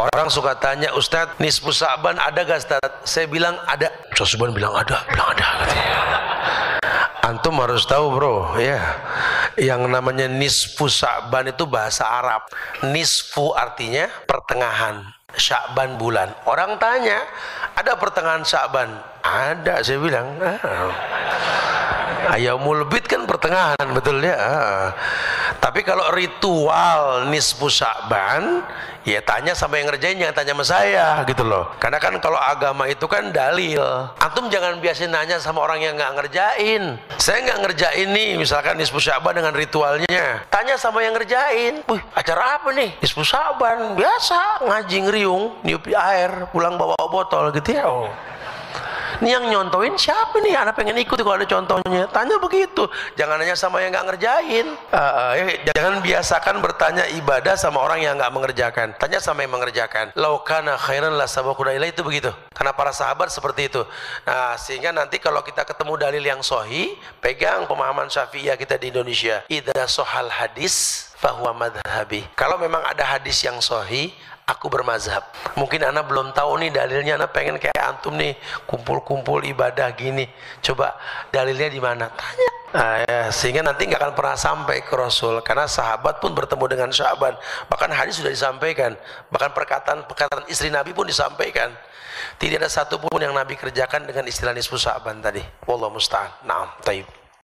Orang suka tanya, Ustadz, nisfu Sa'ban ada gak Ustadz? Saya bilang ada. Ustadz bilang ada, bilang ada. Katanya. Antum harus tahu bro, ya. Yang namanya nisfu Sa'ban itu bahasa Arab. Nisfu artinya pertengahan. Sya'ban bulan. Orang tanya, ada pertengahan Sya'ban? Ada, saya bilang. Ah. Ayamul bid kan pertengahan betul ya. Tapi kalau ritual nisfu Sya'ban, ya tanya sama yang ngerjain jangan tanya sama saya gitu loh. Karena kan kalau agama itu kan dalil. Antum jangan biasin nanya sama orang yang nggak ngerjain. Saya nggak ngerjain nih, misalkan nisfu Sya'ban dengan ritualnya. Tanya sama yang ngerjain. Wih, acara apa nih? Nisfu Sya'ban. Biasa ngaji ngeriung, niup air, pulang bawa botol gitu ya. Oh. Ini yang nyontoin siapa nih? Anak pengen ikut kalau ada contohnya. Tanya begitu. Jangan nanya sama yang nggak ngerjain. Uh, jangan biasakan bertanya ibadah sama orang yang nggak mengerjakan. Tanya sama yang mengerjakan. Laukana khairan la sabakuna itu begitu. Karena para sahabat seperti itu. Nah, sehingga nanti kalau kita ketemu dalil yang sohi, pegang pemahaman syafi'iyah kita di Indonesia. Idza sohal hadis fahuwa madhabi. Kalau memang ada hadis yang sohi, aku bermazhab. Mungkin anak belum tahu nih dalilnya, anak pengen kayak antum nih kumpul-kumpul ibadah gini. Coba dalilnya di mana? Tanya. Nah, ya, sehingga nanti nggak akan pernah sampai ke Rasul karena sahabat pun bertemu dengan Syaban bahkan hadis sudah disampaikan bahkan perkataan perkataan istri Nabi pun disampaikan tidak ada satupun yang Nabi kerjakan dengan istilah nisfu Syaban tadi Wallahu musta'an. Naam, taib.